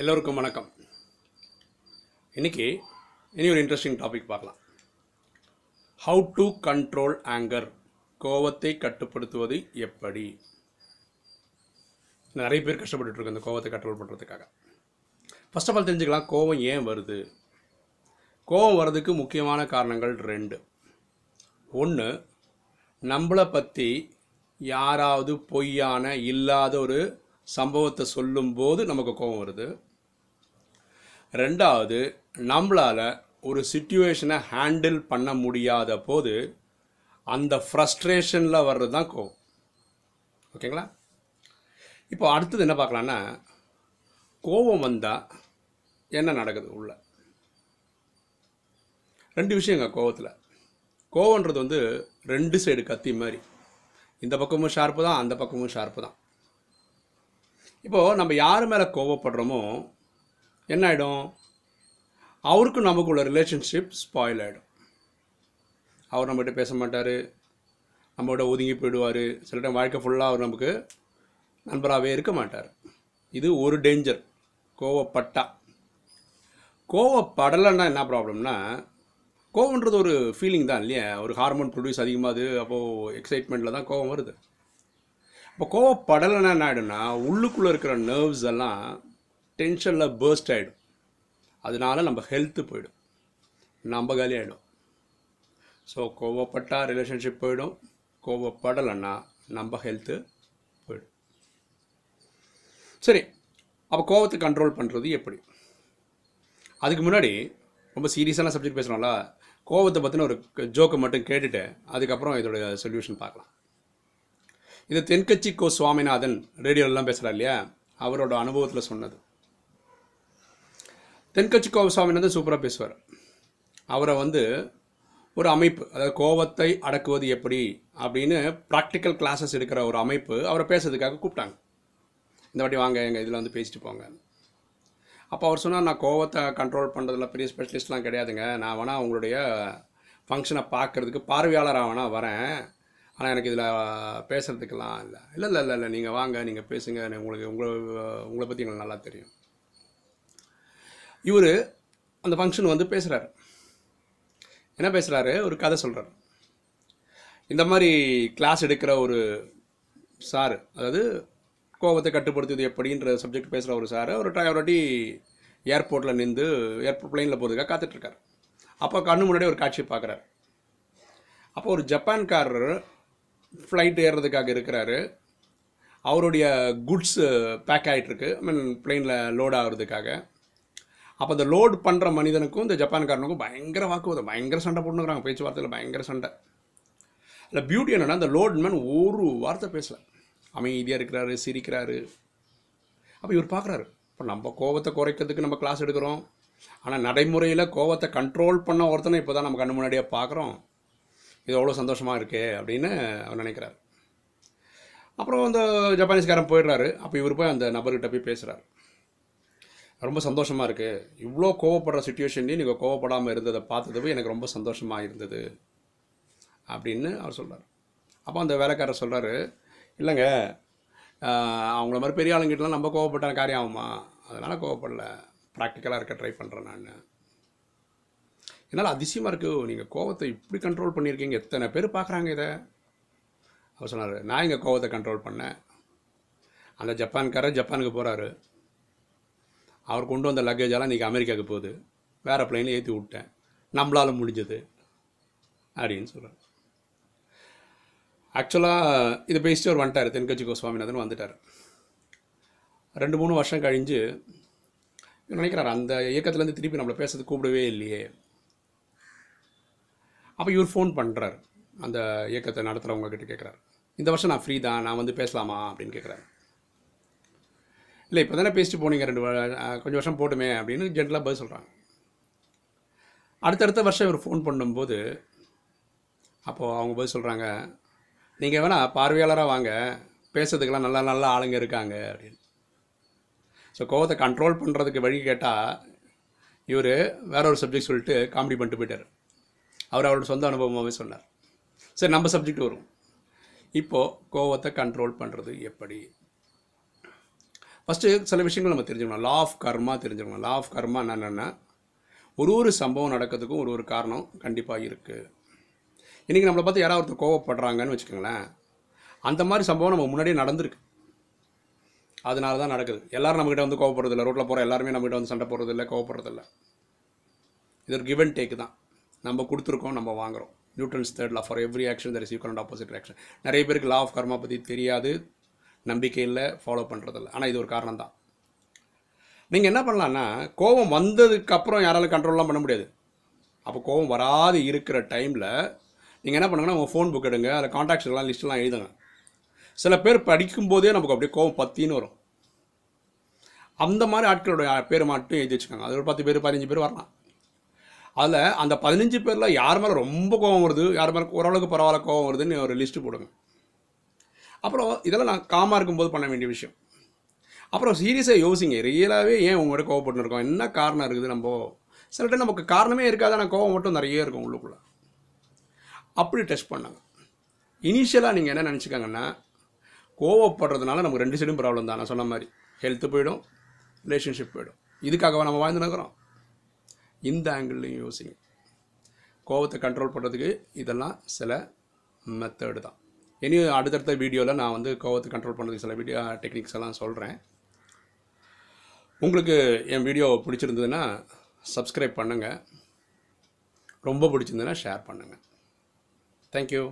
எல்லோருக்கும் வணக்கம். இன்னைக்கு இனி ஒரு இன்ட்ரெஸ்டிங் டாபிக் பார்க்கலாம். ஹவு டு கண்ட்ரோல் ஆங்கர் கோவத்தை கட்டுப்படுத்துவது எப்படி? நிறைய பேர் கஷ்டப்பட்டுருக்கு இந்த கோவத்தை கண்ட்ரோல் பண்ணுறதுக்காக ஃபர்ஸ்ட் ஆஃப் ஆல் தெரிஞ்சுக்கலாம் கோவம் ஏன் வருது? கோவம் வர்றதுக்கு முக்கியமான காரணங்கள் ரெண்டு. ஒன்று நம்மளை பற்றி யாராவது பொய்யான இல்லாத ஒரு சம்பவத்தை சொல்லும்போது நமக்கு கோபம் வருது. ரெண்டாவது நம்மளால் ஒரு சுச்சுவேஷனை ஹேண்டில் பண்ண முடியாத போது அந்த ஃப்ரஸ்ட்ரேஷனில் வர்றது தான் கோவம். ஓகேங்களா? இப்போ அடுத்தது என்ன பார்க்கலான்னா கோபம் வந்தால் என்ன நடக்குது உள்ள? ரெண்டு விஷயங்க கோவத்தில். கோவன்றது வந்து ரெண்டு சைடு கத்தி மாதிரி. இந்த பக்கமும் ஷார்ப்பு தான் அந்த பக்கமும் ஷார்ப்பு தான். இப்போது நம்ம யார் மேலே கோவப்படுறோமோ என்ன ஆகிடும் அவருக்கும் நமக்குள்ள ரிலேஷன்ஷிப் ஸ்பாயில் ஆகிடும் அவர் நம்மகிட்ட பேச மாட்டார். நம்மகிட்ட ஒதுங்கி போயிடுவார். சில டைம் வாழ்க்கை ஃபுல்லாக அவர் நமக்கு நண்பராகவே இருக்க மாட்டார். இது ஒரு டேஞ்சர் கோவப்பட்டா. கோவப்படலைன்னா என்ன ப்ராப்ளம்னா கோவன்றது ஒரு ஃபீலிங் தான் இல்லையா? ஒரு ஹார்மோன் ப்ரொடியூஸ் அதிகமாகுது அப்போது எக்ஸைட்மெண்ட்டில் தான் கோவம் வருது. இப்போ கோவப்படலைன்னா என்ன ஆகிடும்னா உள்ளுக்குள்ளே இருக்கிற நர்வ்ஸ் எல்லாம் டென்ஷனில் பேர்ஸ்ட் ஆகிடும் அதனால நம்ம ஹெல்த்து போயிடும். நம்ம காலி ஆகிடும் ஸோ கோவப்பட்டால் ரிலேஷன்ஷிப் போயிடும். கோவப்படலைன்னா நம்ம ஹெல்த்து போயிடும். சரி அப்போ கோவத்தை கண்ட்ரோல் பண்ணுறது எப்படி? அதுக்கு முன்னாடி ரொம்ப சீரியஸான சப்ஜெக்ட் பேசுகிறோம்ல கோவத்தை பற்றின ஒரு ஜோக்கை மட்டும் கேட்டுட்டு அதுக்கப்புறம் இதோட சொல்யூஷன் பார்க்கலாம். இது தென்கட்சி கோ சுவாமிநாதன் ரேடியோலலாம் பேசுகிறார் இல்லையா? அவரோட அனுபவத்தில் சொன்னது. தென்கட்சி கோபசாமி வந்து சூப்பராக பேசுவார். அவரை வந்து ஒரு அமைப்பு அதாவது கோவத்தை அடக்குவது எப்படி அப்படின்னு ப்ராக்டிக்கல் கிளாஸஸ் எடுக்கிற ஒரு அமைப்பு அவரை பேசுறதுக்காக கூப்பிட்டாங்க. இந்த வாட்டி வாங்க எங்கள் இதில் வந்து பேசிட்டு போங்க. அப்போ அவர் சொன்னால் நான் கோவத்தை கண்ட்ரோல் பண்ணுறதுல பெரிய ஸ்பெஷலிஸ்ட்லாம் கிடையாதுங்க. நான் வேணால் உங்களுடைய ஃபங்க்ஷனை பார்க்குறதுக்கு பார்வையாளராக வேணால் வரேன். ஆனால் எனக்கு இதில் பேசுகிறதுக்கெல்லாம் இல்லை. இல்லை இல்லை இல்லை இல்லை. நீங்கள் வாங்க நீங்கள் பேசுங்க. உங்களுக்கு உங்களை உங்களை பற்றி எங்களுக்கு நல்லா தெரியும். இவர் அந்த ஃபங்க்ஷன் வந்து பேசுகிறாரு என்ன பேசுகிறாரு ஒரு கதை சொல்கிறார் இந்த மாதிரி கிளாஸ் எடுக்கிற ஒரு சாரு அதாவது கோபத்தை கட்டுப்படுத்துவது எப்படின்ற சப்ஜெக்ட் பேசுகிற ஒரு சார் ஒரு ட- ஏர்போர்ட்டில் நின்று ஏர்போர்ட் பிளெயினில் போகிறதுக்காக காத்துட்ருக்கார். அப்போ கண்ணு முன்னாடி ஒரு காட்சி பார்க்குறாரு அப்போ ஒரு ஜப்பான்காரர் ஃப்ளைட் ஏறுறதுக்காக இருக்கிறாரு. அவருடைய குட்ஸ் பேக் ஆகிட்டுருக்கு ஐ மீன் பிளெயினில் லோட் ஆகிறதுக்காக. அப்போ அந்த லோடு பண்ணுற மனிதனுக்கும் இந்த ஜப்பான்காரனுக்கும் பயங்கர வாக்குவாதம். பயங்கர சண்டை போட்டுக்கிறாங்க பேச்சுவார்த்தையில் பயங்கர சண்டை. அதில் பியூட்டி என்னன்னா அந்த லோட்மேன் ஒரு வார்த்தை பேசல. அமைதியாக இருக்கிறாரு சிரிக்கிறாரு. அப்போ இவர் பார்க்குறாரு இப்போ நம்ம கோவத்தை குறைக்கிறதுக்கு நம்ம கிளாஸ் எடுக்கிறோம். ஆனால் நடைமுறையில் கோவத்தை கண்ட்ரோல் பண்ண ஒருத்தனை இப்போ தான் நம்ம கண்ணு முன்னாடியே பார்க்குறோம் இது எவ்வளோ சந்தோஷமாக இருக்கே அப்படின்னு அவர் நினைக்கிறார். அப்புறம் அந்த ஜப்பானீஸ்காரன் போயிடுறாரு. அப்போ இவர் போய் அந்த நபர்கிட்ட போய் பேசுகிறார் ரொம்ப சந்தோஷமாக இருக்குது இவ்வளோ கோவப்படுற சுச்சுவேஷன்லேயும் நீங்கள் கோவப்படாமல் இருந்ததை பார்த்தது எனக்கு ரொம்ப சந்தோஷமாக இருந்தது அப்படின்னு அவர் சொல்கிறார் அப்போ அந்த வேலைக்காரர் சொல்கிறாரு இல்லைங்க அவங்கள மாதிரி பெரிய ஆளுங்கிட்டலாம் நம்ம கோவப்பட்ட காரியம் ஆகுமா? அதனால் கோவப்படல. ப்ராக்டிக்கலாக இருக்க ட்ரை பண்ணுறேன் நான். என்னால் அதிசயமாக இருக்குது நீங்கள் கோவத்தை இப்படி கண்ட்ரோல் பண்ணியிருக்கீங்க. எத்தனை பேர் பார்க்குறாங்க இதை? அவர் சொன்னார் நான் இங்கே கோவத்தை கண்ட்ரோல் பண்ணேன். அந்த ஜப்பான்காரர் ஜப்பானுக்கு போகிறாரு அவர் கொண்டு வந்த லக்கேஜெல்லாம் எல்லாம் இன்றைக்கி அமெரிக்காவுக்கு போகுது. வேறு பிளேனில் ஏற்றி விட்டேன். நம்மளால் முடிஞ்சது அப்படின்னு சொல்கிறார் ஆக்சுவலாக இதை பேசிட்டு அவர் வந்துட்டார். தென்கட்சி கோஸ்வாமிநாதன் வந்துட்டார். ரெண்டு மூணு வருஷம் கழிஞ்சு நினைக்கிறார் அந்த இயக்கத்துலேருந்து திருப்பி நம்மளை பேசுறது கூப்பிடவே இல்லையே. அப்போ இவர் ஃபோன் பண்ணுறார் அந்த இயக்கத்தை நடத்துகிறவங்க கிட்ட கேட்குறாரு இந்த வருஷம் நான் ஃப்ரீ தான் நான் வந்து பேசலாமா அப்படின்னு கேட்குறாரு இல்லை இப்போ தானே பேசிட்டு போனீங்க ரெண்டு கொஞ்சம் வருஷம் போட்டுமே அப்படின்னு ஜென்ரலாக பதில் சொல்கிறாங்க அடுத்தடுத்த வருஷம் இவர் ஃபோன் பண்ணும்போது அப்போது அவங்க பதில் சொல்கிறாங்க நீங்கள் வேணால் பார்வையாளராக வாங்க பேசுறதுக்கெல்லாம் நல்ல நல்ல ஆளுங்க இருக்காங்க அப்படின்னு. ஸோ கோவத்தை கண்ட்ரோல் பண்ணுறதுக்கு வழி கேட்டால் இவர் வேற ஒரு சப்ஜெக்ட் சொல்லிட்டு காமெடி பண்ணிட்டு போயிட்டார். அவர் அவரோட சொந்த அனுபவமாகவே சொன்னார். சரி நம்ம சப்ஜெக்ட் வரும் இப்போது கோவத்தை கண்ட்ரோல் பண்ணுறது எப்படி? ஃபஸ்ட்டு சில விஷயங்கள் நம்ம தெரிஞ்சுக்கணும். லா ஆஃப் கர்மா தெரிஞ்சுக்கணும். லா ஆஃப் கர்மா என்னென்னா ஒரு ஒரு சம்பவம் நடக்கிறதுக்கும் ஒரு ஒரு காரணம் கண்டிப்பாக இருக்குது இன்றைக்கி நம்மளை பார்த்து யாராவது ஒருத்தர் கோவப்படுறாங்கன்னு வச்சுக்கோங்களேன் அந்த மாதிரி சம்பவம் நம்ம முன்னாடியே நடந்திருக்கு. அதனால தான் நடக்குது. எல்லாரும் நம்மக்கிட்ட வந்து கோவப்படுறதில்ல. ரோட்டில் போகிற எல்லாருமே நம்மகிட்ட வந்து சண்டை போடுறதில்ல கோவப்படுறதில்ல. இது ஒரு கிவ் அண்ட் டேக் தான். நம்ம கொடுத்துருக்கோம் நம்ம வாங்குறோம். Newton's third law for every action there is equal and opposite action நிறைய பேருக்கு லா ஆஃப் கர்மா பற்றி தெரியாது. நம்பிக்கை இல்லை ஃபாலோ பண்ணுறதில்ல ஆனால் இது ஒரு காரணம் தான் நீங்கள் என்ன பண்ணலான்னா கோபம் வந்ததுக்கப்புறம் யாராலும் கண்ட்ரோல்லாம் பண்ண முடியாது. அப்போ கோபம் வராது இருக்கிற டைமில் நீங்கள் என்ன பண்ணுங்கன்னா உங்கள் ஃபோன் புக் எடுங்க அதில் காண்டாக்ட்ஸ் எல்லாம் லிஸ்ட்லாம் எழுதுங்க. சில பேர் படிக்கும்போதே நமக்கு அப்படியே கோவம் பத்தின்னு வரும். அந்த மாதிரி ஆட்களோட பேர் மட்டும் எழுதி வச்சுக்கோங்க. அது ஒரு பத்து பேர் பதினஞ்சு பேர் வரலாம். அதில் அந்த பதினஞ்சு பேரில் யார் மேலே ரொம்ப கோவம் வருது யார் மேலே ஓரளவுக்கு பரவாயில்ல கோவம் வருதுன்னு ஒரு லிஸ்ட்டு போடுங்க. அப்புறம் இதெல்லாம் நான் காமாக இருக்கும்போது பண்ண வேண்டிய விஷயம். அப்புறம் சீரியஸாக யோசிங்க. ரியலாகவே ஏன் உங்கள்கிட்ட கோவப்பட்டு இருக்கோம் என்ன காரணம் இருக்குது? நம்ம சில டைம் நமக்கு காரணமே இருக்காது. ஆனால் கோவம் மட்டும் நிறைய இருக்கும் உள்ளுக்குள்ளே. அப்படி டெஸ்ட் பண்ணாங்க. இனிஷியலாக நீங்கள் என்ன நினச்சிக்காங்கன்னா கோவப்படுறதுனால நமக்கு ரெண்டு சைடும் ப்ராப்ளம் தான். நான் சொன்ன மாதிரி ஹெல்த்து போயிடும் ரிலேஷன்ஷிப் போயிடும். இதுக்காகவா நம்ம வாழ்ந்து நடக்கிறோம் இந்த ஆங்கிள்லையும் யோசிங்க. கோவத்தை கண்ட்ரோல் பண்ணுறதுக்கு இதெல்லாம் சில மெத்தடு தான். இனியும் அடுத்தடுத்த வீடியோவில் நான் வந்து கோவத்தை கண்ட்ரோல் பண்ணுறதுக்கு சில வீடியோ டெக்னிக்ஸ் எல்லாம் சொல்கிறேன் உங்களுக்கு என் வீடியோ பிடிச்சிருந்ததுன்னா சப்ஸ்கிரைப் பண்ணுங்கள் ரொம்ப பிடிச்சிருந்ததுன்னா ஷேர் பண்ணுங்கள் தேங்க்யூ